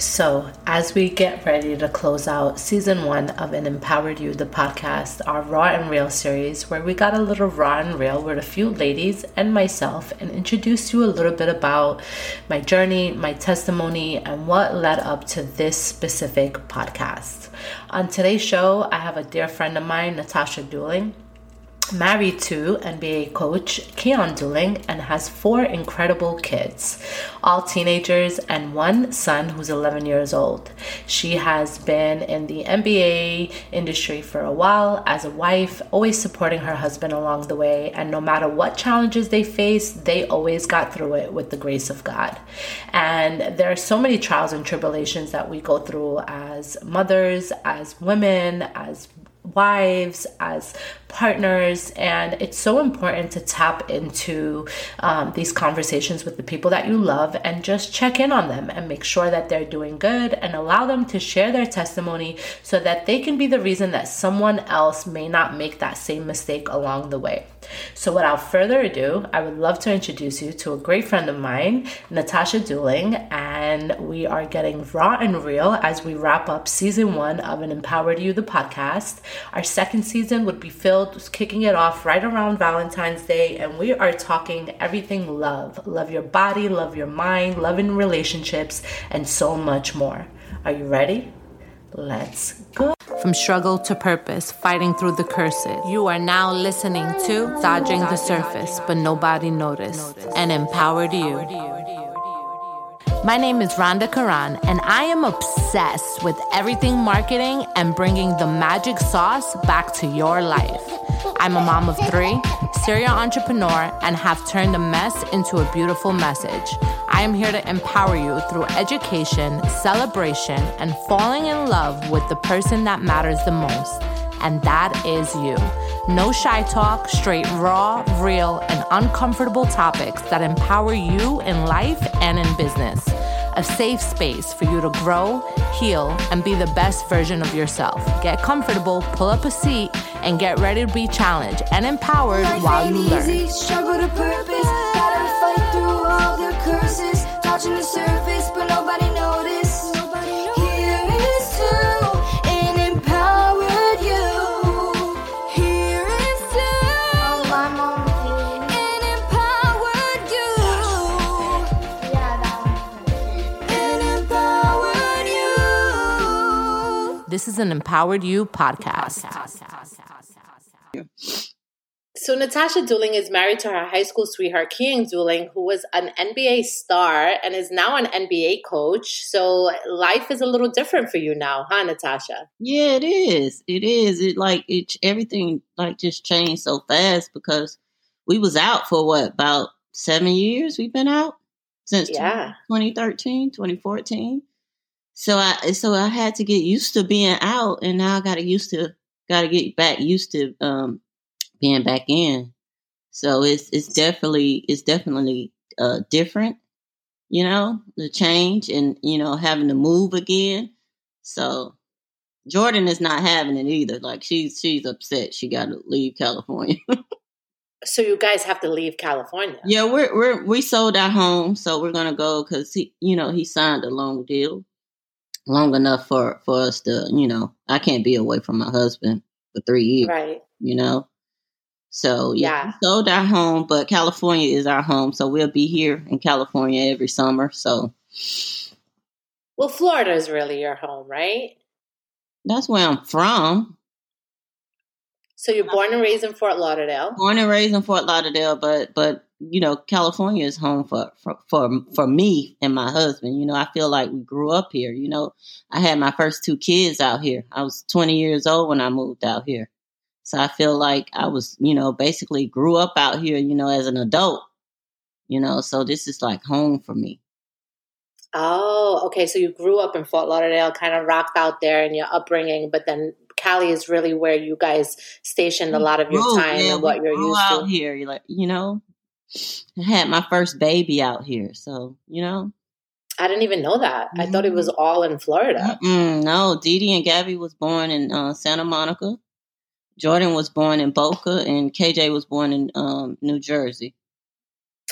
So, as we get ready to close out season one of An Empowered You, the podcast, our Raw and Real series, where we got a little raw and real with a few ladies and myself and introduced you a little bit about my journey, my testimony, and what led up to this specific podcast. On today's show, I have a dear friend of mine, Natosha Dooling married to NBA coach Keyon Dooling and has four incredible kids, all teenagers, and one son who's 11 years old. She has been in the NBA industry for a while as a wife, always supporting her husband along the way, and no matter what challenges they faced, they always got through it with the grace of God. And there are so many trials and tribulations that we go through as mothers, as women, as wives, as partners. And it's so important to tap into um, these conversations with the people that you love and just check in on them and make sure that they're doing good and allow them to share their testimony so that they can be the reason that someone else may not make that same mistake along the way. So, without further ado, I would love to introduce you to a great friend of mine, Natosha Dooling, and we are getting raw and real as we wrap up season one of An Empowered You, the podcast. Our second season would be filled, kicking it off right around Valentine's Day, and we are talking everything love love your body, love your mind, love in relationships, and so much more. Are you ready? Let's go. From struggle to purpose, fighting through the curses. You are now listening to Dodging the Surface, but Nobody Noticed, and Empowered You. My name is Randa Quraan, and I am obsessed with everything marketing and bringing the magic sauce back to your life. I'm a mom of three, serial entrepreneur, and have turned a mess into a beautiful message. I am here to empower you through education, celebration, and falling in love with the person that matters the most, and that is you. No shy talk, straight raw, real, and uncomfortable topics that empower you in life and in business. A safe space for you to grow, heal, and be the best version of yourself. Get comfortable, pull up a seat, and get ready to be challenged and empowered while you learn curses, touching the surface, but nobody This is an Empowered You podcast. So Natosha Dooling is married to her high school sweetheart Keyon Dooling, who was an NBA star and is now an NBA coach. So life is a little different for you now, huh, Natosha? Yeah, it is. It is. It like it everything like just changed so fast because we was out for what about seven years? We've been out since yeah. 2013, 2014. So I so I had to get used to being out, and now I got to used to got to get back used to um being back in. So it's it's definitely it's definitely uh, different, you know, the change and you know having to move again. So Jordan is not having it either. Like she's she's upset. She got to leave California. so you guys have to leave California. Yeah, we're we're we sold our home, so we're gonna go because he you know he signed a long deal, long enough for for us to you know I can't be away from my husband for three years, right? You know, so yeah, yeah. sold our home, but California is our home, so we'll be here in California every summer. So, well, Florida is really your home, right? That's where I'm from. So you're born and raised in Fort Lauderdale. Born and raised in Fort Lauderdale, but but you know California is home for for for, for me and my husband. You know, I feel like we grew up here. You know, I had my first two kids out here. I was 20 years old when I moved out here. So I feel like I was, you know, basically grew up out here, you know, as an adult, you know, so this is like home for me. Oh, okay. So you grew up in Fort Lauderdale, kind of rocked out there in your upbringing, but then Cali is really where you guys stationed a lot of your time yeah, and what you're used out to. here, You like you know, I had my first baby out here, so you know. I didn't even know that. Mm-hmm. I thought it was mm-hmm. all in Florida. Mm-mm, no, Dee Dee and Gabby was born in uh, Santa Monica. Jordan was born in Boca and KJ was born in um, New Jersey.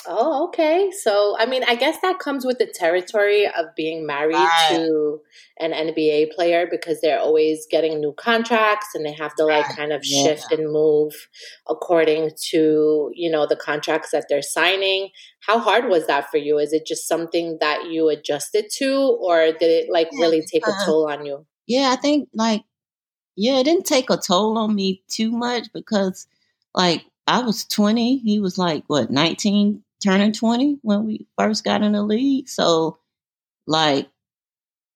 Oh, okay. So, I mean, I guess that comes with the territory of being married right. to an NBA player because they're always getting new contracts and they have to like kind of yeah. shift and move according to, you know, the contracts that they're signing. How hard was that for you? Is it just something that you adjusted to or did it like really take a uh-huh. toll on you? Yeah, I think like, yeah, it didn't take a toll on me too much because like I was 20. He was like, what, 19, turning 20 when we first got in the league. So, like,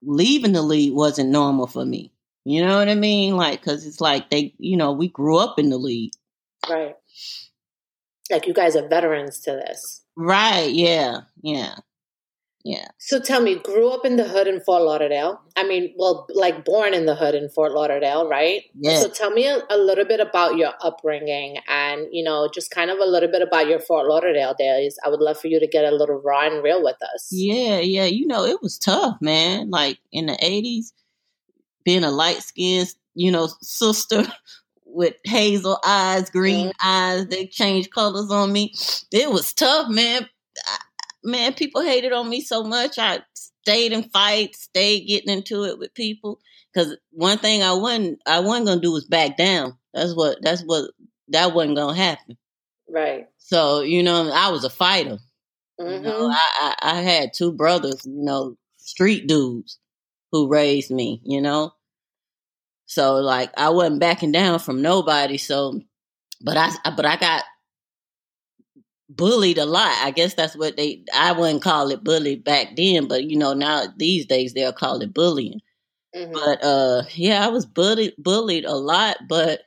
leaving the league wasn't normal for me. You know what I mean? Like, because it's like they, you know, we grew up in the league. Right. Like, you guys are veterans to this. Right. Yeah. Yeah. Yeah. So tell me, grew up in the hood in Fort Lauderdale. I mean, well, like born in the hood in Fort Lauderdale, right? Yeah. So tell me a, a, little bit about your upbringing and, you know, just kind of a little bit about your Fort Lauderdale days. I would love for you to get a little raw and real with us. Yeah, yeah. You know, it was tough, man. Like in the 80s, being a light skinned, you know, sister with hazel eyes, green mm-hmm. eyes, they changed colors on me. It was tough, man. Man, people hated on me so much. I stayed in fights, stayed getting into it with people. Cause one thing I wasn't, I wasn't gonna do was back down. That's what, that's what, that wasn't gonna happen. Right. So you know, I was a fighter. Mm-hmm. You know, mm-hmm. I, I, I had two brothers, you know, street dudes who raised me. You know, so like I wasn't backing down from nobody. So, but I, but I got bullied a lot. I guess that's what they I wouldn't call it bully back then, but you know, now these days they'll call it bullying. Mm-hmm. But uh yeah, I was bullied bullied a lot, but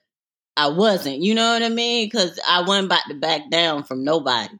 I wasn't. You know what I mean? Cuz I wasn't about to back down from nobody.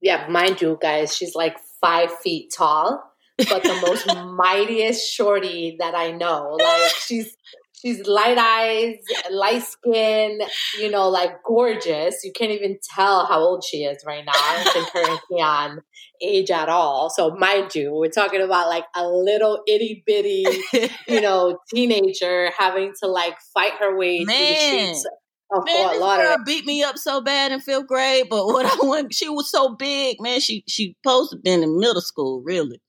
Yeah, mind you guys, she's like 5 feet tall, but the most mightiest shorty that I know. Like she's she's light eyes, light skin, you know, like gorgeous. You can't even tell how old she is right now. I don't think her and age at all. So mind you, we're talking about like a little itty bitty, you know, teenager having to like fight her way Man. through the streets. Of man, this girl beat me up so bad in fifth grade, but what I want, she was so big, man. She she supposed to been in middle school, really.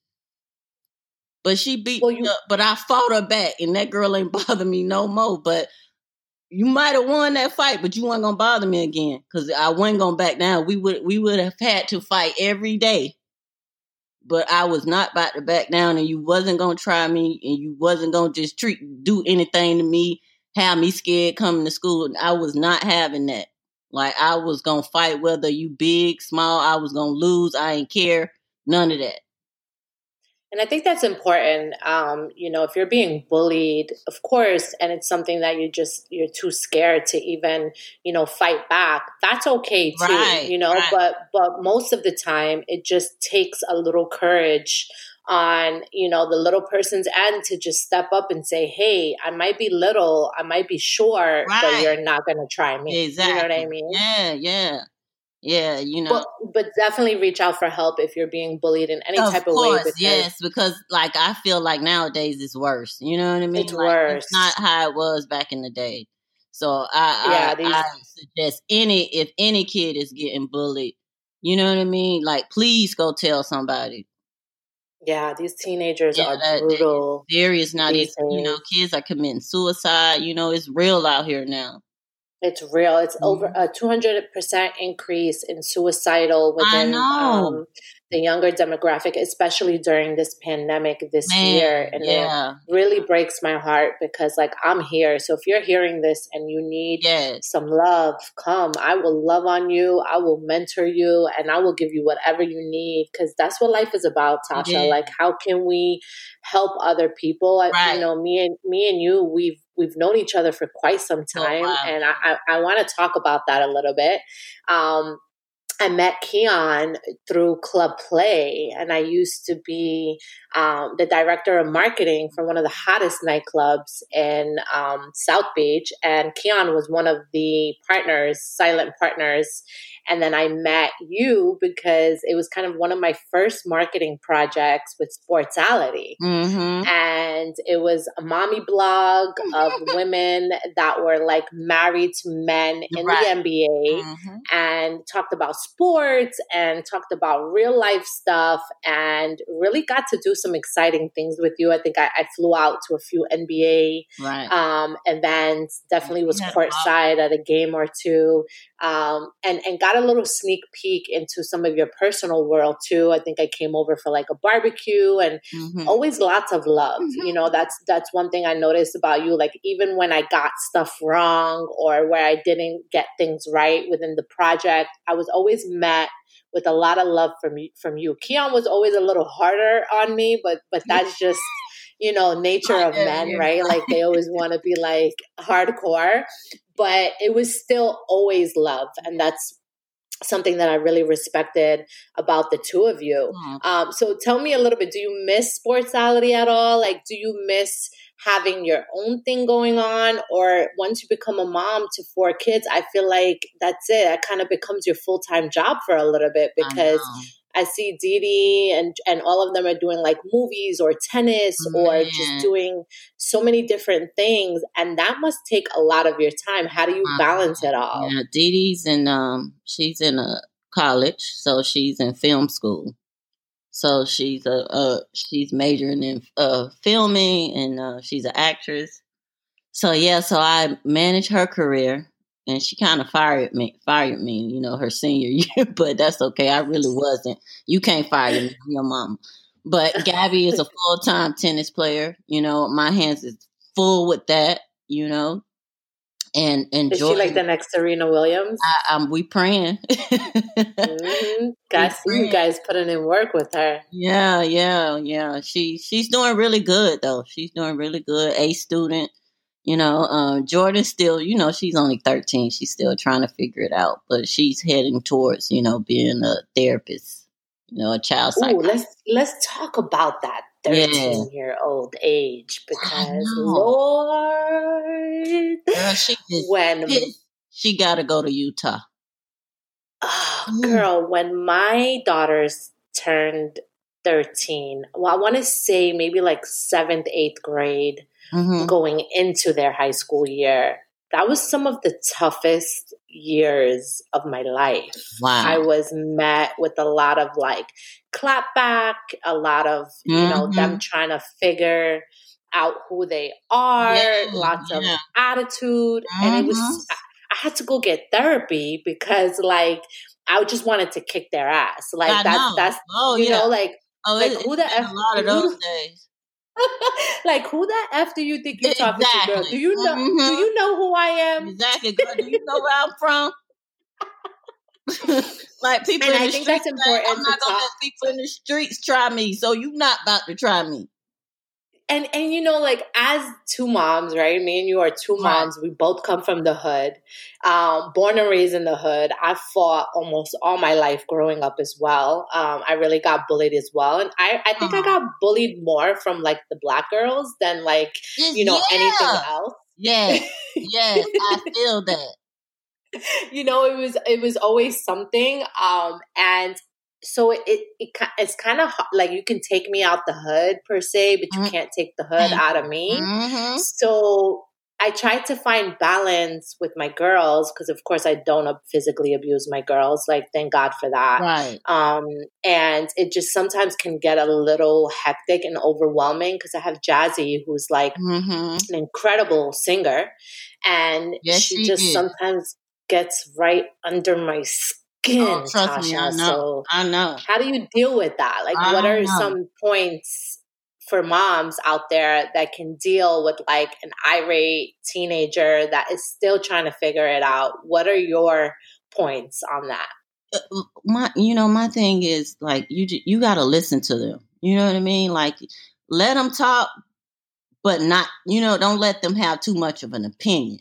But she beat well, you, me up, but I fought her back, and that girl ain't bother me no more. But you might have won that fight, but you weren't gonna bother me again because I wasn't gonna back down. We would we would have had to fight every day, but I was not about to back down, and you wasn't gonna try me, and you wasn't gonna just treat do anything to me, have me scared coming to school. And I was not having that. Like I was gonna fight whether you big, small. I was gonna lose. I ain't care. None of that. And I think that's important. Um, you know, if you're being bullied, of course, and it's something that you just you're too scared to even, you know, fight back. That's okay too. Right, you know, right. but but most of the time, it just takes a little courage on you know the little person's end to just step up and say hey i might be little i might be short right. but you're not going to try me exactly. you know what i mean yeah yeah yeah, you know. But, but, definitely reach out for help if you're being bullied in any of type of course, way. yes, because like I feel like nowadays it's worse. You know what I mean? It's like, worse. It's not how it was back in the day. So I, yeah, I, these... I suggest any if any kid is getting bullied, you know what I mean? Like, please go tell somebody. Yeah, these teenagers yeah, are that, brutal. Serious now. These, you know, kids are committing suicide. You know, it's real out here now. It's real. It's mm-hmm. over a 200% increase in suicidal within um, the younger demographic, especially during this pandemic this Man, year. And yeah. it really breaks my heart because, like, I'm here. So if you're hearing this and you need yes. some love, come. I will love on you. I will mentor you and I will give you whatever you need because that's what life is about, Tasha. Like, how can we help other people? Right. You know, me and me and you, we've we've known each other for quite some time, oh, wow. and I, I, I want to talk about that a little bit. Um, I met Keyon through Club Play, and I used to be um, the director of marketing for one of the hottest nightclubs in um, South Beach. And Keyon was one of the partners, silent partners. And then I met you because it was kind of one of my first marketing projects with Sportsality. Mm-hmm. And it was a mommy blog of women that were like married to men in right. the NBA mm-hmm. and talked about sports and talked about real life stuff and really got to do some exciting things with you. I think I, I flew out to a few NBA right. um, events, definitely was courtside at a game or two, um, and, and got a little sneak peek into some of your personal world too. I think I came over for like a barbecue and mm-hmm. always lots of love. Mm-hmm. You know, that's that's one thing I noticed about you. Like even when I got stuff wrong or where I didn't get things right within the project, I was always met with a lot of love from you from you. Keyon was always a little harder on me, but but that's just you know nature of men, right? Like they always want to be like hardcore, but it was still always love, and that's something that I really respected about the two of you. Mm-hmm. Um, so tell me a little bit. Do you miss sportsality at all? Like, do you miss having your own thing going on or once you become a mom to four kids i feel like that's it That kind of becomes your full-time job for a little bit because I, see Dee Dee and and all of them are doing like movies or tennis Man. or just doing so many different things, and that must take a lot of your time. How do you uh-huh. balance it all? Yeah, Dee's in um, she's in a college, so she's in film school. So she's a uh, she's majoring in uh, filming and uh, she's an actress. So yeah, so I manage her career and she kind of fired me fired me, you know, her senior year, but that's okay. I really wasn't. You can't fire me, your mom. But Gabby is a full time tennis player. You know, my hands is full with that. You know, and and is Jordan, she like the next Serena Williams? I, um, we praying. mm-hmm. Guys, you guys putting in work with her. Yeah, yeah, yeah. She she's doing really good though. She's doing really good. A student. You know, um, Jordan still, you know, she's only 13. She's still trying to figure it out, but she's heading towards, you know, being a therapist, you know, a child psychologist. Let's let's talk about that 13 yeah. year old age because Lord, girl, she when she got to go to Utah. Oh, mm. girl, when my daughters turned 13, well, I want to say maybe like seventh, eighth grade, mm-hmm. going into their high school year. That was some of the toughest years of my life. Wow. I was met with a lot of like clapback, a lot of, mm-hmm. you know, them mm-hmm. trying to figure out who they are, yeah, lots yeah. of attitude. Mm-hmm. And it was, mm-hmm. I, I had to go get therapy because like, I just wanted to kick their ass. Like I that's, know. that's, oh, you yeah. know, like, oh, like it, who the F, a lot of those days. like who the f do you think you're exactly. talking to, girl? Do you know? Mm-hmm. Do you know who I am? Exactly, girl. Do you know where I'm from? like people and in I the think streets, that's important. I'm not gonna let people in the streets try me, so you're not about to try me. And and you know, like as two moms, right? Me and you are two moms. We both come from the hood, um, born and raised in the hood. I fought almost all my life growing up as well. Um, I really got bullied as well, and I I think uh-huh. I got bullied more from like the black girls than like you know yeah. anything else. Yeah, yeah, I feel that. you know it was it was always something um and so it, it, it it's kind of like you can take me out the hood per se but you mm-hmm. can't take the hood out of me mm-hmm. so I tried to find balance with my girls because, of course, I don't physically abuse my girls. Like, thank God for that. Right. Um, and it just sometimes can get a little hectic and overwhelming because I have Jazzy, who's like mm-hmm. an incredible singer, and yes, she, she just is. sometimes gets right under my skin. Oh, trust Tasha. me, I know. So I know. How do you deal with that? Like, I what are know. some points for moms out there that can deal with like an irate teenager that is still trying to figure it out? What are your points on that? Uh, my, you know, my thing is like you you got to listen to them. You know what I mean? Like, let them talk, but not, you know, don't let them have too much of an opinion.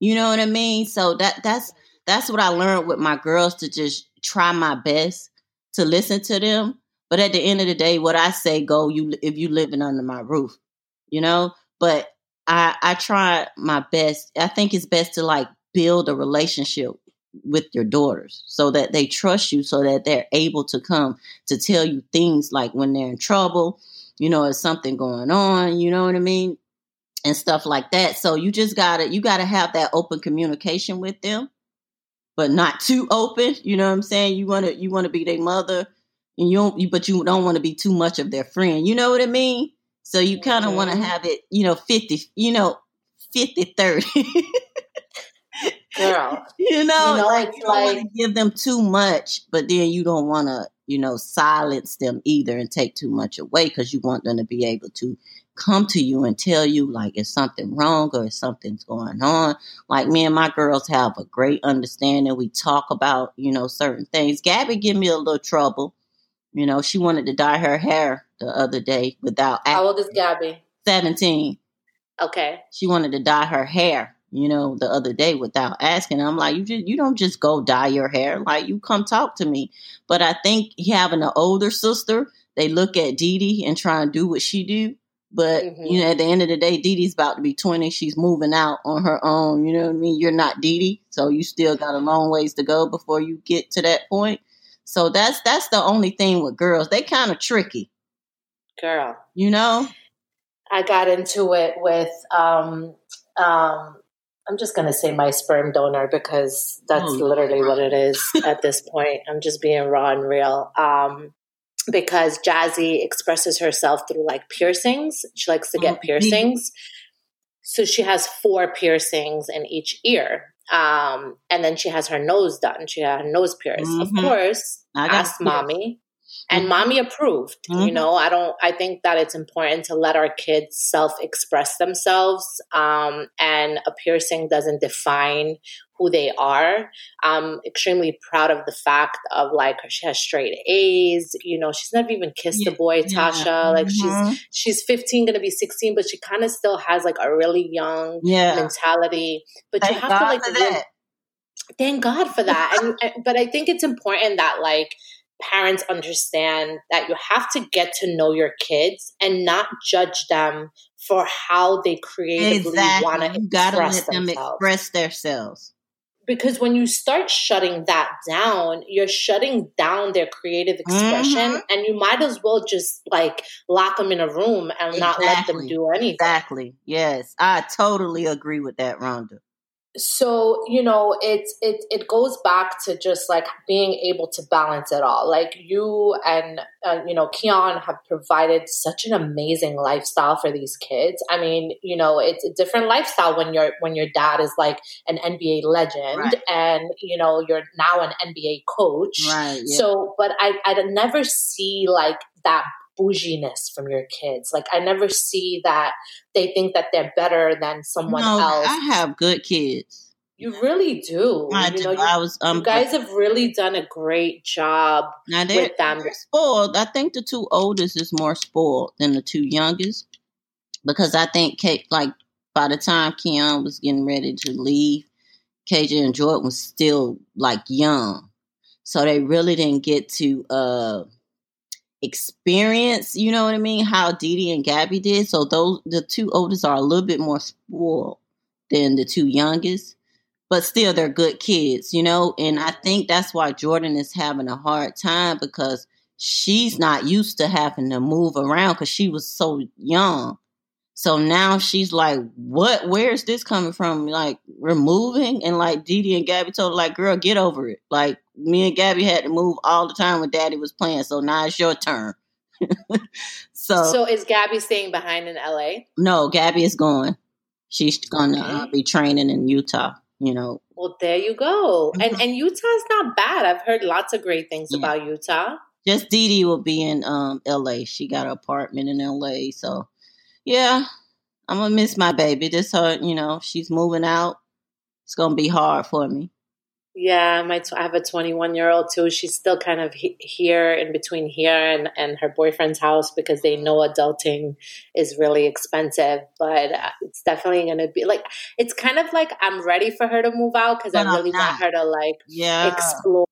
You know what I mean? So that that's that's what I learned with my girls to just try my best to listen to them. But at the end of the day, what I say, go you if you living under my roof, you know. But I I try my best. I think it's best to like build a relationship with your daughters so that they trust you so that they're able to come to tell you things like when they're in trouble you know is something going on you know what i mean and stuff like that so you just gotta you gotta have that open communication with them but not too open you know what i'm saying you want to you want to be their mother and you don't you, but you don't want to be too much of their friend you know what i mean so you kind of mm-hmm. want to have it you know 50 you know 50 30 girl. you know, you know like you don't like, want to give them too much, but then you don't want to, you know, silence them either and take too much away because you want them to be able to come to you and tell you like if something wrong or if something's going on. Like me and my girls have a great understanding. We talk about, you know, certain things. Gabby give me a little trouble. You know, she wanted to dye her hair the other day without How old is Gabby? 17. Okay. She wanted to dye her hair you know, the other day without asking. I'm like, you just you don't just go dye your hair. Like you come talk to me. But I think having an older sister, they look at Dee Dee and try and do what she do. But mm-hmm. you know, at the end of the day, Dee Dee's about to be 20. She's moving out on her own. You know what I mean? You're not Dee Dee, so you still got a long ways to go before you get to that point. So that's that's the only thing with girls. They kind of tricky. Girl. You know? I got into it with um um I'm just going to say my sperm donor because that's oh, literally what it is at this point. I'm just being raw and real. Um, because Jazzy expresses herself through like piercings. She likes to get oh, piercings. So she has four piercings in each ear. Um, and then she has her nose done. She had her nose pierced. Mm-hmm. Of course, I asked mommy and mm-hmm. mommy approved mm-hmm. you know i don't i think that it's important to let our kids self-express themselves um, and a piercing doesn't define who they are i'm extremely proud of the fact of like she has straight a's you know she's never even kissed yeah. a boy tasha yeah. like mm-hmm. she's she's 15 gonna be 16 but she kind of still has like a really young yeah. mentality but Thank you have God to like thank god for that and, but i think it's important that like parents understand that you have to get to know your kids and not judge them for how they creatively exactly. want to express gotta let them express themselves. Because when you start shutting that down, you're shutting down their creative expression, mm-hmm. and you might as well just like lock them in a room and exactly. not let them do anything. Exactly. Yes, I totally agree with that, Randa so you know it it it goes back to just like being able to balance it all like you and uh, you know keyon have provided such an amazing lifestyle for these kids i mean you know it's a different lifestyle when your when your dad is like an nba legend right. and you know you're now an nba coach right, yeah. so but i i never see like that bouginess from your kids. Like I never see that they think that they're better than someone no, else. I have good kids. You really do. I you do. Know, you, I was. Um, you guys have really done a great job now with them. Spoiled. I think the two oldest is more spoiled than the two youngest because I think Kate, like by the time Keyon was getting ready to leave, KJ and Jordan was still like young, so they really didn't get to uh experience, you know what I mean, how Dee Dee and Gabby did. So those the two oldest are a little bit more spoiled than the two youngest. But still they're good kids, you know, and I think that's why Jordan is having a hard time because she's not used to having to move around because she was so young. So now she's like, what? Where's this coming from? Like, removing? And like Dee Dee and Gabby told her, like, girl, get over it. Like, me and Gabby had to move all the time when daddy was playing. So now it's your turn. so, so is Gabby staying behind in LA? No, Gabby is going. She's going to uh, be training in Utah, you know. Well, there you go. Mm-hmm. And and Utah's not bad. I've heard lots of great things yeah. about Utah. Just Dee Dee will be in um, LA. She got an apartment in LA. So yeah, I'm gonna miss my baby. This her, you know, she's moving out. It's gonna be hard for me. Yeah, my I have a 21 year old too. She's still kind of he- here in between here and, and her boyfriend's house because they know adulting is really expensive. But uh, it's definitely going to be like it's kind of like I'm ready for her to move out because I really want her to like yeah. explore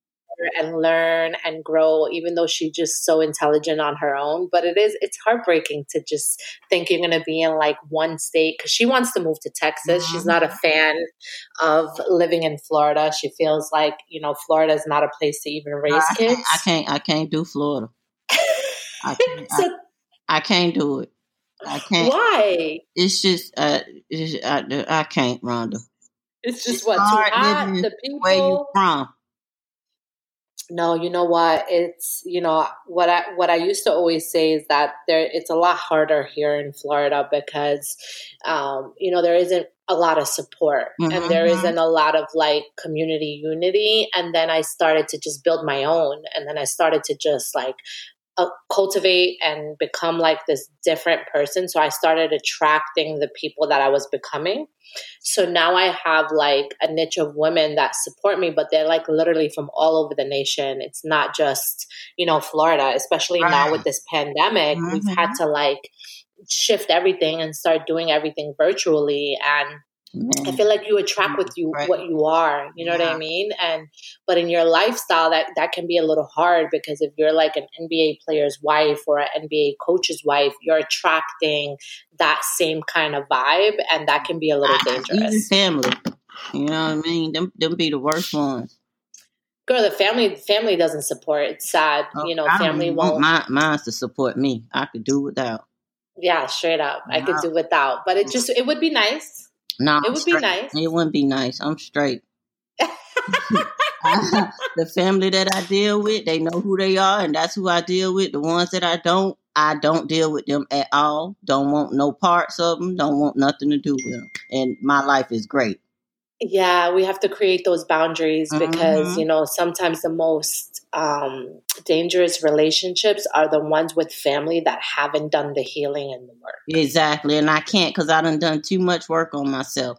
and learn and grow, even though she's just so intelligent on her own. But it is, it's heartbreaking to just think you're going to be in like one state because she wants to move to Texas. Mm-hmm. She's not a fan of living in Florida. She feels like, you know, Florida is not a place to even raise I kids. I can't, I can't do Florida. I can't, so, I, I can't do it. I can't. Why? It's just, uh, it's, I, I can't, Randa. It's just it's what too hot. The people. Where you from? No, you know what? It's you know what I what I used to always say is that there it's a lot harder here in Florida because um, you know there isn't a lot of support mm-hmm. and there isn't a lot of like community unity and then I started to just build my own and then I started to just like uh, cultivate and become like this different person. So I started attracting the people that I was becoming. So now I have like a niche of women that support me, but they're like literally from all over the nation. It's not just, you know, Florida, especially right. now with this pandemic. Mm-hmm. We've had mm-hmm. to like shift everything and start doing everything virtually. And Mm-hmm. I feel like you attract with you right. what you are. You know yeah. what I mean? And but in your lifestyle, that that can be a little hard because if you're like an NBA player's wife or an NBA coach's wife, you're attracting that same kind of vibe, and that can be a little dangerous. family, you know what I mean? Them them be the worst ones. Girl, the family family doesn't support. It's sad, oh, you know. I family won't. My, mine's to support me. I could do without. Yeah, straight up, I could do without. But it just it would be nice no, it would straight. be nice. It wouldn't be nice. I'm straight. the family that I deal with, they know who they are, and that's who I deal with. The ones that I don't, I don't deal with them at all. Don't want no parts of them. Don't want nothing to do with them. And my life is great. Yeah, we have to create those boundaries because mm-hmm. you know sometimes the most um, dangerous relationships are the ones with family that haven't done the healing and the work. Exactly, and I can't because I done done too much work on myself.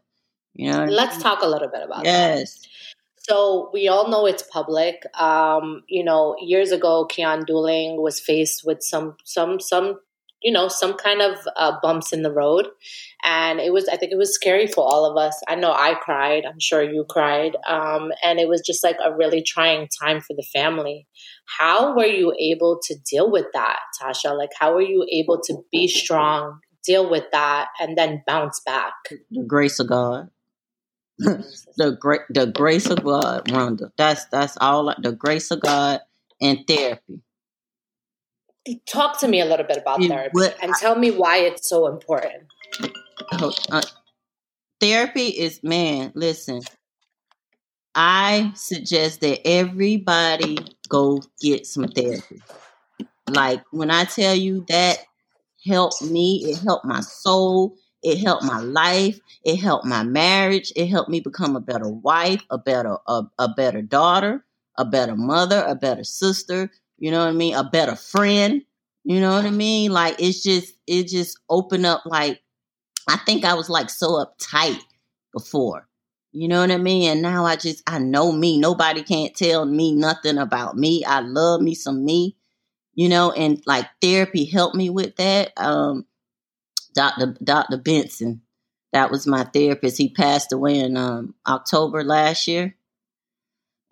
You know. Let's talk a little bit about yes. That. So we all know it's public. Um, you know, years ago, Keyon Dooling was faced with some some some you know some kind of uh, bumps in the road. And it was i think it was scary for all of us. I know i cried. I'm sure you cried. Um, and it was just like a really trying time for the family. How were you able to deal with that tasha? Like how were you able to be strong deal with that and then bounce back? The grace of god. The great the grace of god randa. That's that's all the grace of god and therapy talk to me a little bit about therapy what, and tell me why it's so important. Uh, therapy is, man, listen, I suggest that everybody go get some therapy. Like when I tell you that helped me, it helped my soul, it helped my life, it helped my marriage, it helped me become a better wife, a better a, a better daughter, a better mother, a better sister, you know what I mean? A better friend. You know what I mean? Like it's just it just opened up like I think I was like so uptight before. You know what I mean? And now I just I know me. Nobody can't tell me nothing about me. I love me some me. You know, and like therapy helped me with that. Um Dr. Dr. Benson, that was my therapist. He passed away in um October last year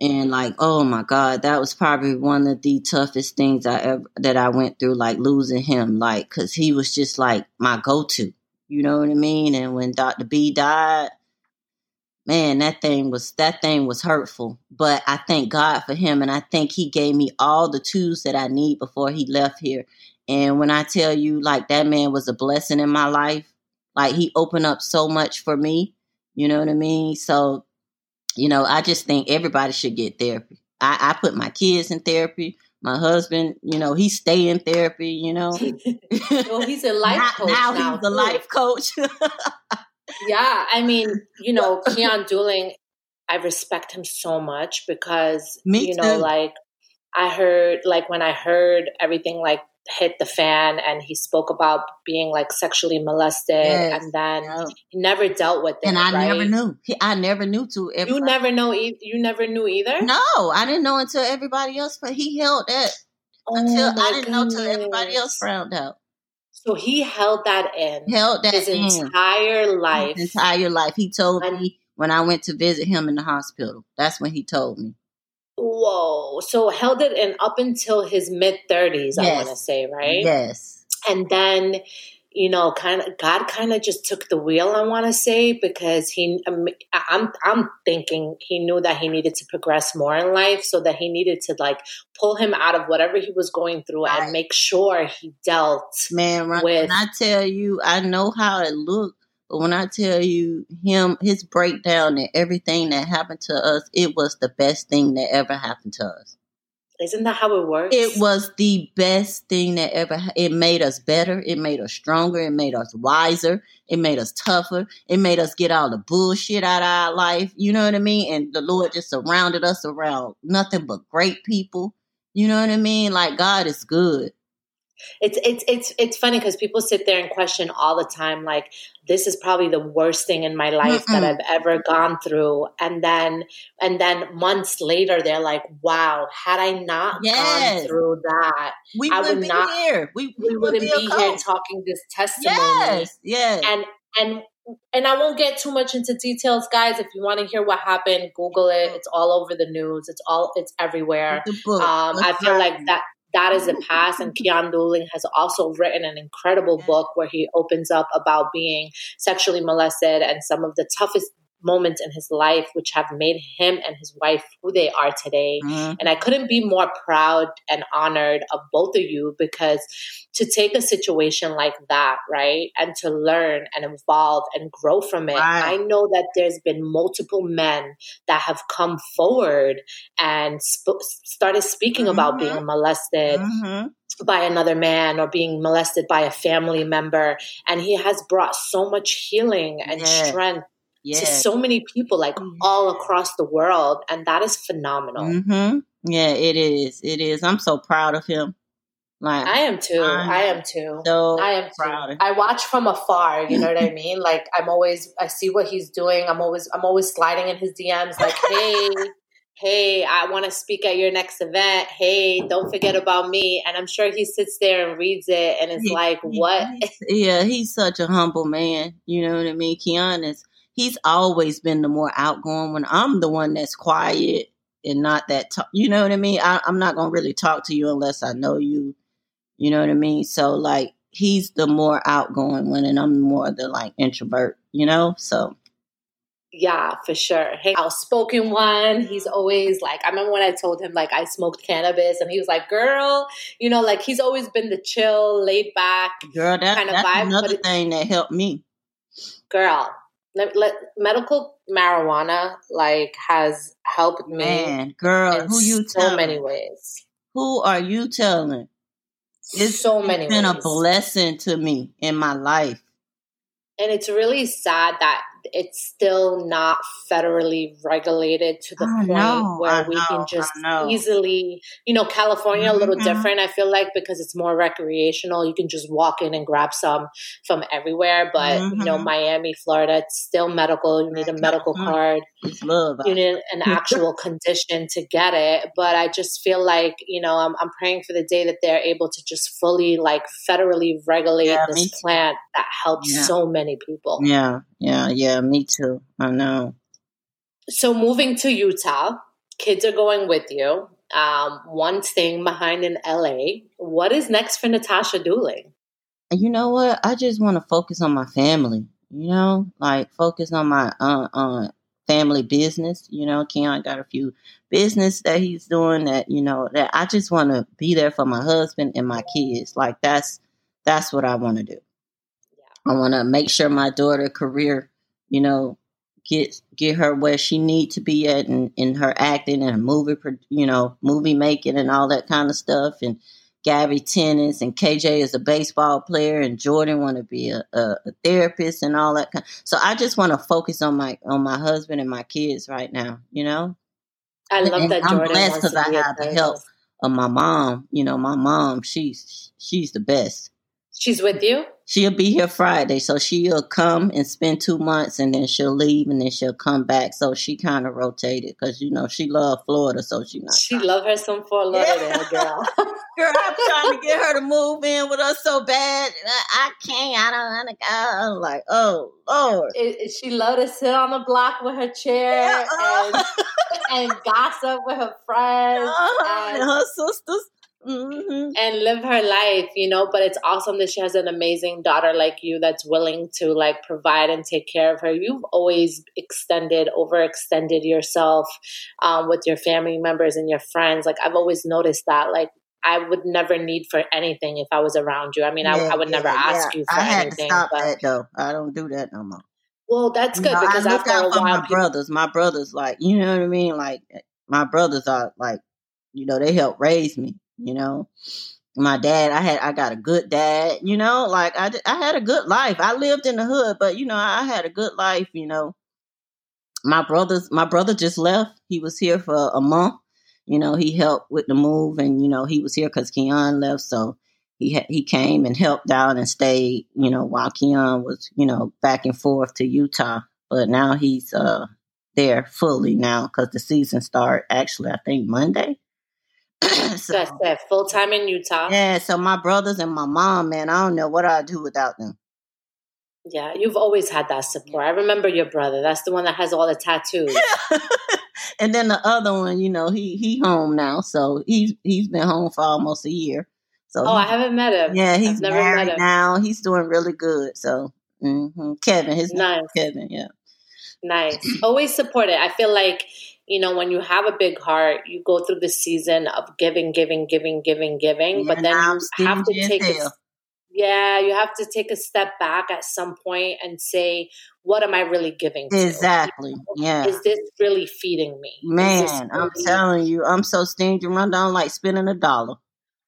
and like oh my god that was probably one of the toughest things i ever that i went through like losing him like because he was just like my go-to you know what i mean? And when dr b died man that thing was that thing was hurtful. But i thank god for him and i think he gave me all the tools that i need before he left here. And when i tell you like that man was a blessing in my life like he opened up so much for me you know what i mean? So you know, I just think everybody should get therapy. I, I put my kids in therapy. My husband, you know, he stay in therapy. You know, well, he's a life now, coach now. now he's a life coach. yeah, I mean, you know, Keyon Dooling, I respect him so much because Me you know, too. like I heard, like when I heard everything, like hit the fan and he spoke about being like sexually molested yes, and then he never dealt with it and i right? never knew i never knew to everybody. you never know e- you never knew either no i didn't know until everybody else but he held that oh until i didn't goodness. know until everybody else found out so he held that in held that his in. entire life his entire life he told and, me when i went to visit him in the hospital that's when he told me Whoa. So held it in up until his mid 30s, yes. I want to say, right? Yes. And then you know, kind of God kind of just took the wheel. I want to say because he, um, I'm, I'm thinking he knew that he needed to progress more in life, so that he needed to like pull him out of whatever he was going through right. and make sure he dealt. Man, with, when I tell you, I know how it looked, but when I tell you him, his breakdown and everything that happened to us, it was the best thing that ever happened to us. Isn't that how it works? It was the best thing that ever. It made us better. It made us stronger. It made us wiser. It made us tougher. It made us get all the bullshit out of our life. You know what I mean? And the Lord just surrounded us around nothing but great people. You know what I mean? Like God is good. It's it's it's it's funny because people sit there and question all the time, like this is probably the worst thing in my life Mm-mm. that I've ever gone through, and then and then months later they're like, "Wow, had I not yes. gone through that, we I would not here. We, we, we wouldn't be, be here talking this testimony." Yes, yes, and and and I won't get too much into details, guys. If you want to hear what happened, Google it. It's all over the news. It's all it's everywhere. Um, I feel like that that is the past. And Keyon Dooling has also written an incredible book where he opens up about being sexually molested and some of the toughest moments in his life which have made him and his wife who they are today. Mm-hmm. And I couldn't be more proud and honored of both of you because to take a situation like that, right, and to learn and evolve and grow from it, I know that there's been multiple men that have come forward and sp- started speaking mm-hmm. about being molested. Mm-hmm by another man or being molested by a family member. And he has brought so much healing and yeah. strength yeah. to so many people like mm-hmm. all across the world and that is phenomenal mm-hmm. yeah it is it is i'm so proud of him like i am too I'm i am too so i am proud too. i watch from afar you know what i mean like i'm always i see what he's doing i'm always i'm always sliding in his dms like hey hey, I want to speak at your next event. Hey, don't forget about me. And I'm sure he sits there and reads it and is like, what? Yeah, he's such a humble man. You know what I mean? Keyon is he's always been the more outgoing when I'm the one that's quiet and not that, you know what I mean? I, I'm not going to really talk to you unless I know you, you know what I mean? So like, he's the more outgoing one and I'm more the like introvert, you know? So. Yeah, for sure. Hey, outspoken one. He's always like, I remember when I told him like I smoked cannabis, and he was like, "Girl, you know, like he's always been the chill, laid back girl." That, kind of that's vibe. Another thing that helped me. Girl, let, let, medical marijuana like has helped me Man, girl who you so telling? many ways who are you telling it's so many it's been ways. a blessing to me in my life and it's really sad that it's still not federally regulated to the point know, where I we know, can just easily, you know, California mm-hmm. a little mm-hmm. different. I feel like because it's more recreational, you can just walk in and grab some from everywhere. But mm-hmm. you know, mm-hmm. Miami, Florida, it's still medical. You need a medical card. You need an actual condition to get it. But I just feel like you know, I'm, I'm praying for the day that they're able to just fully like federally regulate yeah, this plant that helps yeah. so many people. Yeah, yeah, yeah. Me too. I know. So moving to Utah, kids are going with you. Um, one staying behind in LA. What is next for Natosha Dooling? You know what? I just want to focus on my family. You know, like focus on my uh, uh, family business. You know, Keyon got a few business that he's doing that you know that I just want to be there for my husband and my kids. Like that's that's what I want to do. Yeah. I want to make sure my daughter career, you know, get get her where she need to be at in, in her acting and movie, you know, movie making and all that kind of stuff. And Gabby tennis and KJ is a baseball player and Jordan want to be a, a, a, therapist and all that. Kind. So I just want to focus on my on my husband and my kids right now. You know. I love and that. I'm Jordan blessed because I have the help of my mom. You know, my mom. She's she's the best. She's with you. She'll be here Friday, so she'll come and spend two months, and then she'll leave, and then she'll come back. So she kind of rotated because you know she loved Florida, so she not. She love her some Fort Lauderdale, girl. girl, I'm trying to get her to move in with us so bad. I can't. I don't want to go. I'm like, oh Lord. It, it, she love to sit on the block with her chair yeah, uh, and, and gossip with her friends uh, and, and her sisters. Mm-hmm. and live her life, you know. But it's awesome that she has an amazing daughter like you that's willing to like provide and take care of her. You've always extended, overextended yourself um, with your family members and your friends. Like I've always noticed that. Like I would never need for anything if I was around you. I mean, yeah, I, I, would yeah, never ask you for I had anything. To stop but, that though. I don't do that no more. Well, that's good you know, because after a while, my people, brothers, my brothers, like you know what I mean. Like my brothers are like, you know, they help raise me you know? My dad i had i got a good dad you know? Like i i had a good life. I lived in the hood but you know i had a good life you know? My brothers my brother just left. He was here for a month. You know he helped with the move and you know he was here because keyon left so he ha- he came and helped out and stayed you know while keyon was you know back and forth to utah. But now he's uh there fully now because the season start actually i think monday so, That's that full time in Utah. Yeah, so my brothers and my mom, man, I don't know what I'd do without them. Yeah, you've always had that support. I remember your brother. That's the one that has all the tattoos. and then the other one, you know, he he home now, so he's he's been home for almost a year. So oh, I haven't met him. Yeah, he's I've never married met him. now. He's doing really good. So mm-hmm. Kevin, his nice. name Kevin. Yeah, nice. Always support it. I feel like you know, when you have a big heart, you go through the season of giving, giving, giving, giving, giving, yeah, but then you have to take a, yeah, you have to take a step back at some point and say, what am I really giving to? Exactly. Yeah. Is this really feeding me? Man, really- I'm telling you, I'm so stingy. Run down like spending a dollar.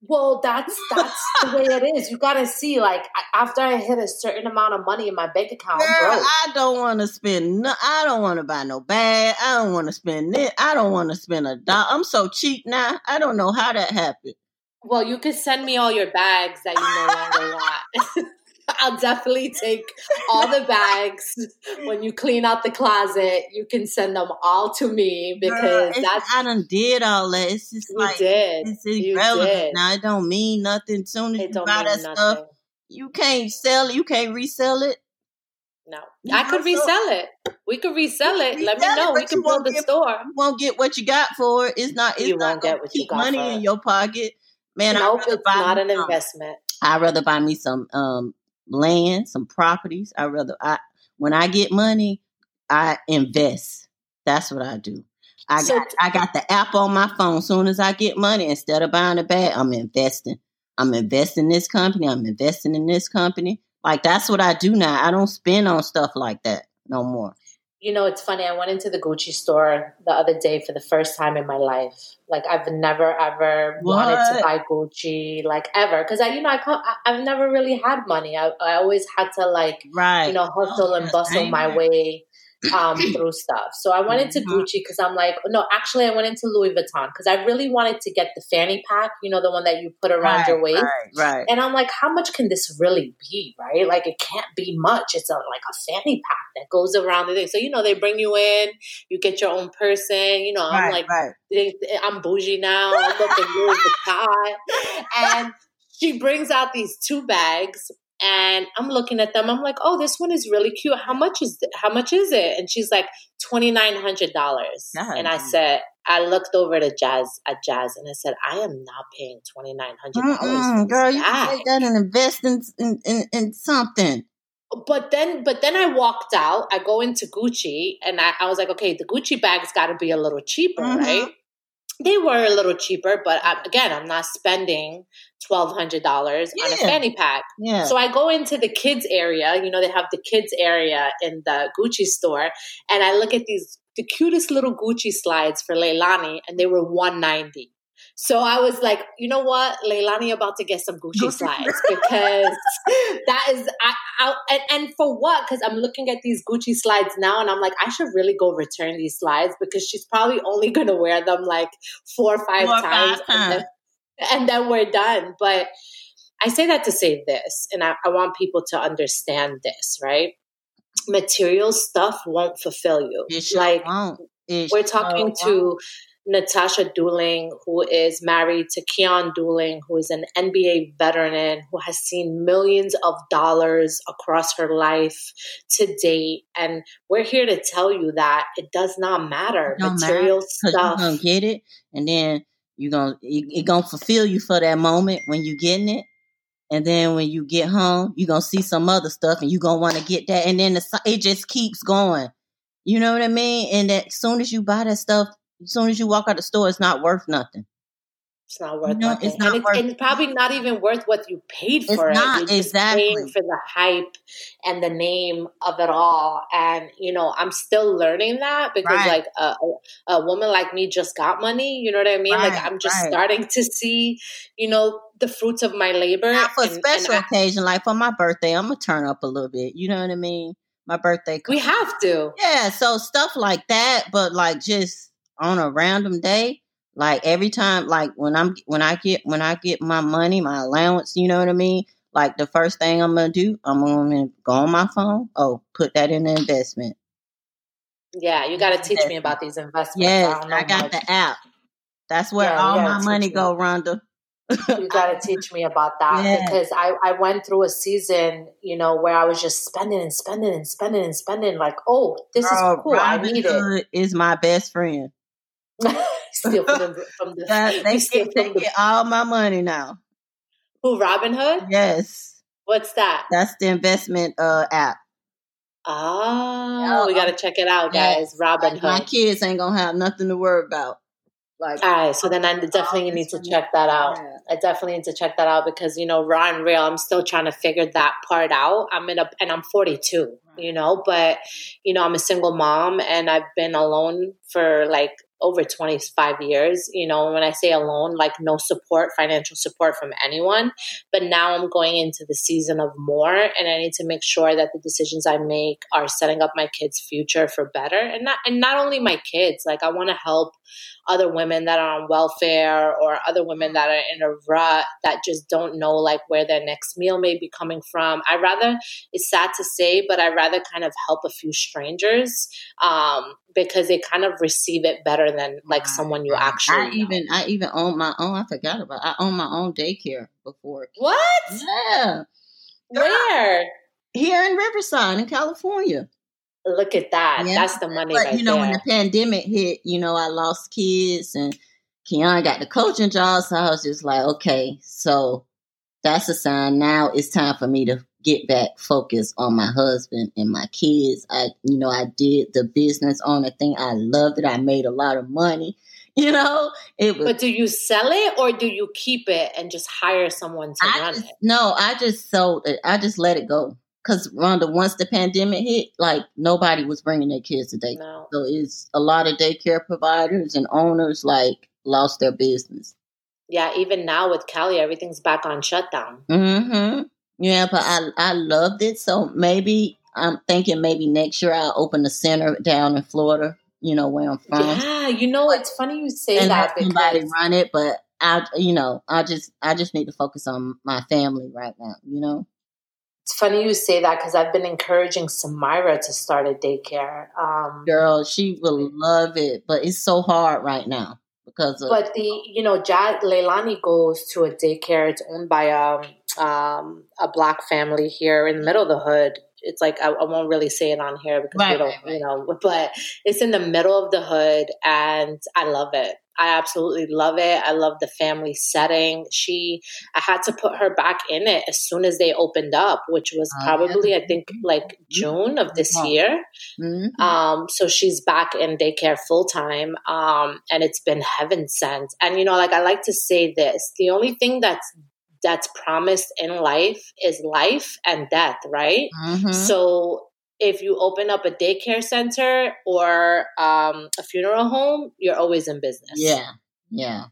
Well, that's that's the way it is. You got to see, like, after I hit a certain amount of money in my bank account, Girl, I don't want to spend. No, I don't want to buy no bag. I don't want to spend it. I don't want to spend a dollar. I'm so cheap now. I don't know how that happened. Well, you could send me all your bags that you no longer want. I'll definitely take all the bags when you clean out the closet. You can send them all to me because Girl, that's I done did all that. It's just you like did. it's irrelevant now. It don't mean nothing. Soon as it you buy that nothing. stuff, you can't sell it. You can't resell it. No, you I could resell it. We could resell it. Let me know. It, we can build a store. You won't get what you got for it. It's not. It's you not won't get what you got money in your pocket. Man, nope, it's not an investment. I'd rather buy me some um land, some properties. I rather I when I get money, I invest. That's what I do. I so, got I got the app on my phone. Soon as I get money, instead of buying a bag, I'm investing. I'm investing in this company. I'm investing in this company. Like that's what I do now. I don't spend on stuff like that no more you know, it's funny. I went into the Gucci store the other day for the first time in my life. Like I've never ever what? wanted to buy Gucci, like ever, because I, you know, I can't, I've never really had money. I, I always had to like, right. you know, hustle oh, and bustle my way um, through stuff. So I went into. Gucci because I'm like, no, actually, I went into Louis Vuitton because I really wanted to get the fanny pack, you know, the one that you put around right, your waist. Right, right. And I'm like, how much can this really be, right? Like, it can't be much. It's a, like a fanny pack that goes around the thing. So, you know, they bring you in, you get your own person. You know, I'm like. I'm bougie now. I'm looking Louis Vuitton. And she brings out these two bags and I'm looking at them. I'm like, oh, this one is really cute. How much is it? How much is it? And she's like, twenty nine hundred dollars. And I said, I looked over to Jazz at Jazz, and I said, I am not paying twenty nine hundred dollars. Girl, you take that and invest in, in, in, in something but then but then I walked out. I go into Gucci and I, I was like, okay, the Gucci bag's got to be a little cheaper, mm-hmm. right? They were a little cheaper, but I, again, I'm not spending twelve hundred dollars yeah. on a fanny pack. Yeah. So I go into the kids area. You know, they have the kids area in the Gucci store, and I look at these the cutest little Gucci slides for Leilani, and they were one ninety. So I was like, you know what, Leilani about to get some Gucci slides because that is I, I and, and for what? Because I'm looking at these Gucci slides now, and I'm like, I should really go return these slides because she's probably only going to wear them like four or five four times, five. And, then, and then we're done. But I say that to say this, and I, I want people to understand this, right? Material stuff won't fulfill you. Sure like won't. we're talking to won't. Natosha Dooling, who is married to Keyon Dooling, who is an NBA veteran, who has seen millions of dollars across her life to date. And we're here to tell you that it does not matter. Material matter, stuff. You're gonna get it, and then you're gonna it, it gonna fulfill you for that moment when you're getting it. And then when you get home, you're gonna see some other stuff, and you're gonna want to get that, and then the, it just keeps going. You know what I mean? And that as soon as you buy that stuff, as soon as you walk out the store, it's not worth nothing. It's not worth no, It's not and, worth it's, and probably not even worth what you paid for it's it. Not, You're exactly. for the hype and the name of it all. And you know, I'm still learning that because right. like a, a, woman like me just got money. You know what I mean? Right, like I'm just right. starting to see, you know, the fruits of my labor. Not for and, special and occasion, I, like for my birthday, I'm gonna turn up a little bit. You know what I mean? My birthday. Comes. We have to. Yeah. So stuff like that, but like just on a random day like every time, like when I'm when I get when I get my money, my allowance, you know what I mean? Like the first thing I'm gonna do, I'm gonna go on my phone. Oh, put that in the investment. Yeah, you got to teach me about these investments. Yes, I, I got much. the app. That's where yeah, all my money me. go, Randa. you got to teach me about that yeah. because I, I went through a season, you know, where I was just spending and spending and spending and spending. Like, oh, this Girl, is cool. I need it. Is my best friend. steal from the from the. They get, they get all my money now. Who Robinhood? Yes. What's that? That's the investment uh, app. Oh, we got to check it out, guys. Robinhood. my kids ain't gonna have nothing to worry about. Like, all right, so then I definitely need to check that out. Yeah. I definitely need to check that out because you know, raw and real. I'm still trying to figure that part out. I'm in a, and I'm 42, you know, but you know, I'm a single mom and I've been alone for like over 25 years. You know, when I say alone, like no support, financial support from anyone. But now I'm going into the season of more, and I need to make sure that the decisions I make are setting up my kids' future for better, and not and not only my kids. Like I want to help other women that are on welfare or other women that are in a rut that just don't know like where their next meal may be coming from. I rather it's sad to say, but I rather kind of help a few strangers um, because they kind of receive it better than like someone you actually. I know. even I even own my own. I forgot about. I own my own daycare before. What? Yeah. Where? Here in Riverside, in California. Look at that. Yeah. That's the money. But right you know, there. when the pandemic hit, you know, I lost kids and Keyon got the coaching job. So I was just like, okay, so that's a sign. Now it's time for me to get back focused on my husband and my kids. I, you know, I did the business owner thing. I loved it. I made a lot of money. You know, it was. But do you sell it or do you keep it and just hire someone to I run just, it? No, I just sold it. I just let it go. Cause Randa, once the pandemic hit, like nobody was bringing their kids to daycare. No. So it's a lot of daycare providers and owners like lost their business. Yeah, even now with Cali, everything's back on shutdown. Mm-hmm. Yeah, but I I loved it. So maybe I'm thinking maybe next year I'll open a center down in Florida. You know where I'm from. Yeah, you know it's funny you say and that because somebody run it, but I you know I just I just need to focus on my family right now. You know. It's funny you say that because I've been encouraging Samira to start a daycare. Um, Girl, she will love it, but it's so hard right now because of. But the you know, Jad Leilani goes to a daycare. It's owned by um, um, a black family here in the middle of the hood. It's like I, I won't really say it on here because right, we don't, right, right. you know. But it's in the middle of the hood, and I love it. I absolutely love it. I love the family setting. She, I had to put her back in it as soon as they opened up, which was oh, probably, I think, like June of this year. Mm-hmm. Um, so she's back in daycare full time. Um, and it's been heaven sent. And, you know, like I like to say this the only thing that's that's promised in life is life and death, right? Mm-hmm. So if you open up a daycare center or um, a funeral home, you're always in business. Yeah, yeah.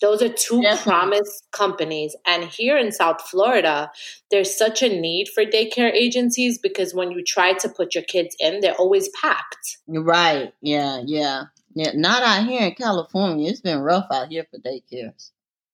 Those are two Definitely. promise companies. And here in South Florida, there's such a need for daycare agencies because when you try to put your kids in, they're always packed. Right. Yeah, yeah. Yeah. Not out here in California. It's been rough out here for daycares.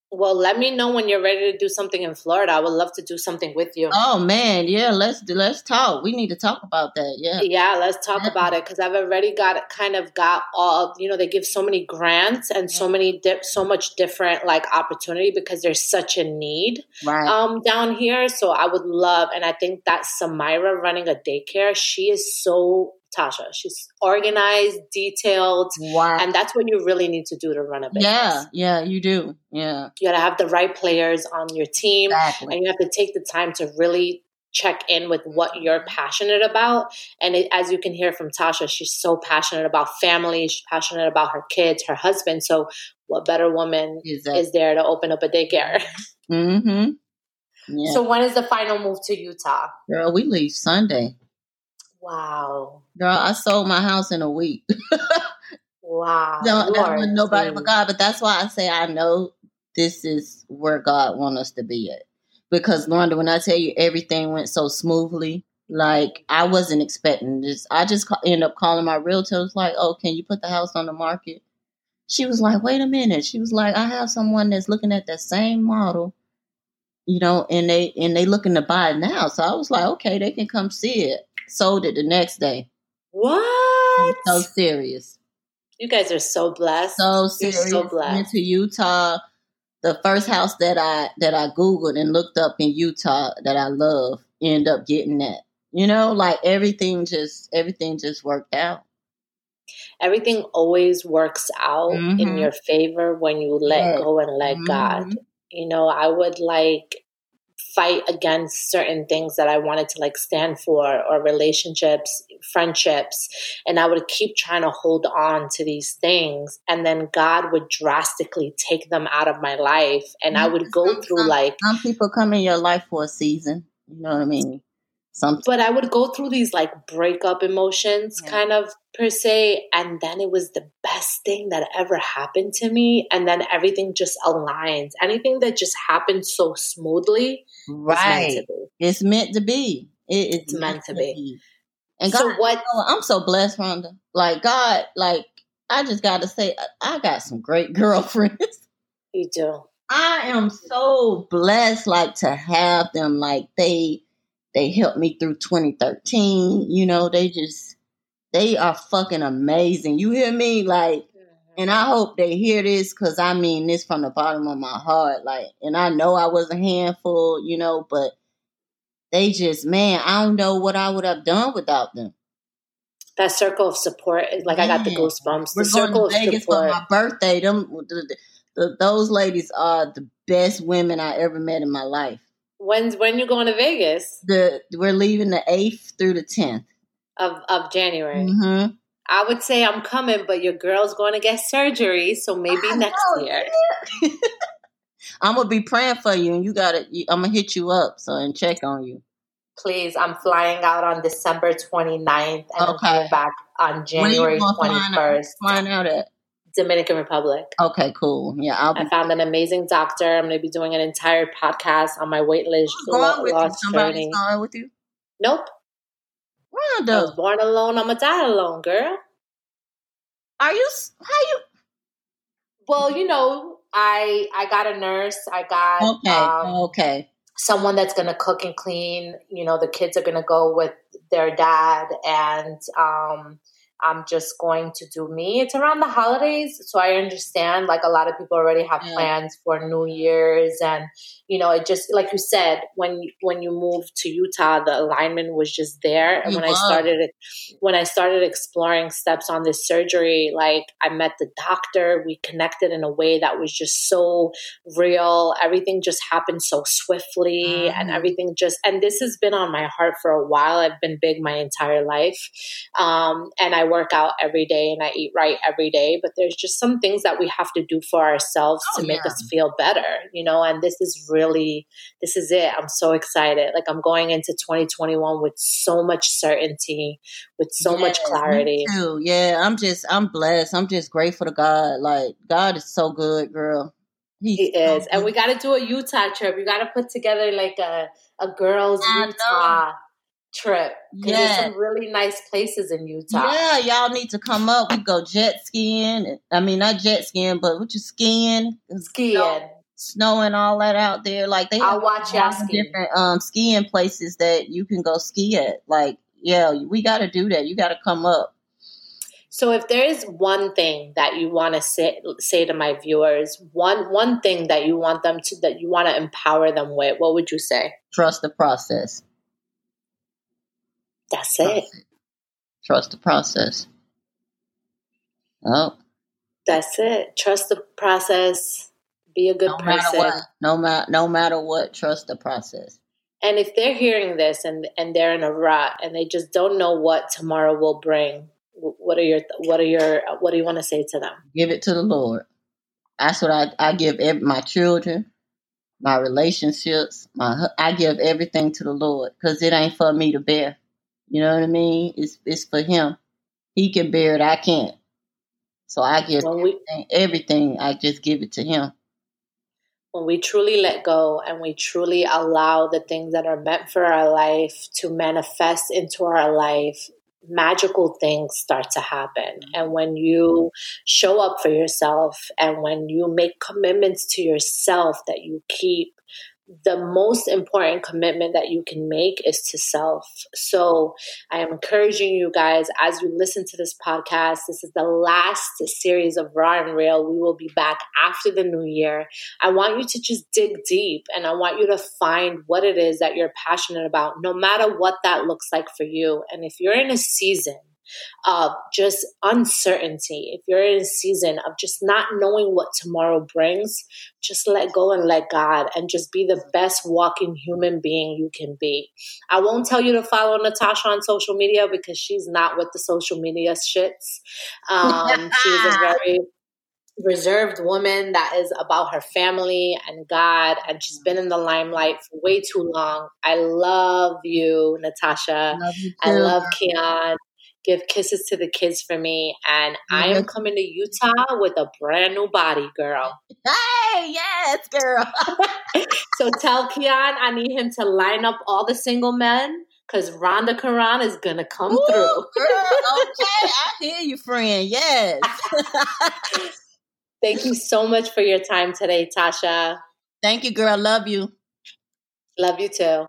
Well, let me know when you're ready to do something in Florida. I would love to do something with you. Oh man, yeah, let's let's talk. We need to talk about that. Yeah, yeah, let's talk yeah. about it because I've already got kind of got all. You know, they give so many grants and so many di- so much different like opportunity because there's such a need right. um down here. So I would love, and I think that Samira running a daycare, she is so Tasha. She's organized, detailed. Wow. And that's what you really need to do to run a business. Yeah, yeah, you do. Yeah. You gotta have the right players on your team. Exactly. And you have to take the time to really check in with what you're passionate about. And it, as you can hear from Tasha, she's so passionate about family. She's passionate about her kids, her husband. So what better woman exactly. is there to open up a daycare? Mm-hmm. Yeah. So when is the final move to Utah? Girl, we leave Sunday. Wow. Girl, I sold my house in a week. wow. No, nobody but God. But that's why I say I know this is where God wants us to be at. Because Randa, when I tell you everything went so smoothly, like I wasn't expecting this. I just end up calling my realtor. Was like, "Oh, can you put the house on the market?" She was like, "Wait a minute." She was like, "I have someone that's looking at that same model, you know, and they and they looking to buy it now." So I was like, "Okay, they can come see it." Sold it the next day. What? I'm so serious. You guys are so blessed. So serious. You're so blessed. Went to Utah. The first house that I that I googled and looked up in Utah that I love end up getting that. You know, like everything just everything just worked out. Everything always works out mm-hmm. in your favor when you let yeah. go and let mm-hmm. God. You know, I would like fight against certain things that I wanted to like stand for or relationships, friendships. And I would keep trying to hold on to these things. And then God would drastically take them out of my life. And I would go through some, like. Some people come in your life for a season. You know what I mean? Something. But I would go through these like breakup emotions yeah. kind of per se. And then it was the best thing that ever happened to me. And then everything just aligns. Anything that just happens so smoothly. Right. It's meant to be. It, it's, it's, meant, meant to be. be. And God, so what? I'm so blessed, Randa. Like God, like I just got to say, I got some great girlfriends. You do. I am so blessed, like to have them. Like they, they helped me through 2013. You know, they just, they are fucking amazing. You hear me? Like, mm-hmm. and I hope they hear this because I mean this from the bottom of my heart. Like, and I know I was a handful, you know, but they just, man, I don't know what I would have done without them. That circle of support, like man. I got the goosebumps. We're the circle going to Vegas support. for my birthday. Them, the, the, those ladies are the best women I ever met in my life. When's when you going to Vegas? The we're leaving the eighth through the tenth of of January. Mm-hmm. I would say I'm coming, but your girl's going to get surgery, so maybe I next know, year. Yeah. I'm gonna be praying for you, and you got to I'm gonna hit you up so and check on you. Please, I'm flying out on December 29th and okay. I'm coming back on January 21st. Flying out at Dominican Republic. Okay, cool. Yeah, I'll be- I found an amazing doctor. I'm going to be doing an entire podcast on my weight list. Going with you? Somebody's going with you? Nope. Randa. I was born alone. I'm going to die alone, girl. Are you? How you? Well, you know, I I got a nurse. I got okay. Um, okay. Someone that's going to cook and clean. You know, the kids are going to go with their dad, and um, I'm just going to do me. It's around the holidays, so I understand like a lot of people already have plans for New Year's and you know, it just like you said when when you moved to Utah, the alignment was just there. And you when I started when I started exploring steps on this surgery, like I met the doctor, we connected in a way that was just so real. Everything just happened so swiftly mm. and everything just and this has been on my heart for a while. I've been big my entire life. Um, and I work out every day and I eat right every day, but there's just some things that we have to do for ourselves oh, to make yeah. us feel better, you know, and this is really, this is it. I'm so excited. Like I'm going into 2021 with so much certainty, with so yes, much clarity. too. Yeah, I'm just, I'm blessed. I'm just grateful to God. Like God is so good, girl. He's he is. So and we got to do a Utah trip. We got to put together like a, a girls' I Utah. Know trip. Yeah. There's some really nice places in Utah. Yeah, y'all need to come up. We go jet skiing. I mean, not jet skiing, but what you skiing? Skiing. You know, snow and all that out there. Like they I'll watch y'all ski. different um skiing places that you can go ski at. Like, yeah, we gotta do that. You gotta come up. So if there is one thing that you want to say say to my viewers, one one thing that you want them to that you want to empower them with, what would you say? Trust the process. That's Trust it. it. Trust the process. Oh. That's it. Trust the process. Be a good no person. Matter no matter no matter what, trust the process. And if they're hearing this and and they're in a rut and they just don't know what tomorrow will bring, what are your what are your what do you want to say to them? Give it to the Lord. That's what I I give every, my children, my relationships, my I give everything to the Lord because it ain't for me to bear. You know what I mean? It's it's for Him. He can bear it. I can't. So I give we, everything, everything. I just give it to Him. When we truly let go and we truly allow the things that are meant for our life to manifest into our life, magical things start to happen. Mm-hmm. And when you show up for yourself and when you make commitments to yourself that you keep, the most important commitment that you can make is to self. So I am encouraging you guys as you listen to this podcast. This is the last series of Raw and Real. We will be back after the new year. I want you to just dig deep and I want you to find what it is that you're passionate about, no matter what that looks like for you. And if you're in a season of just uncertainty, if you're in a season of just not knowing what tomorrow brings, just let go and let God and just be the best walking human being you can be. I won't tell you to follow Natosha on social media because she's not with the social media shits. Um, she's a very reserved woman that is about her family and God, and she's been in the limelight for way too long. I love you, Natosha. Love you I love Keyon give kisses to the kids for me. And mm-hmm. I am coming to Utah with a brand new body, girl. Hey, yes, girl. so tell Keyon I need him to line up all the single men because Randa Quraan is gonna come Ooh, through. girl, okay, I hear you, friend. Yes. Thank you so much for your time today, Tasha. Thank you, girl. Love you. Love you too.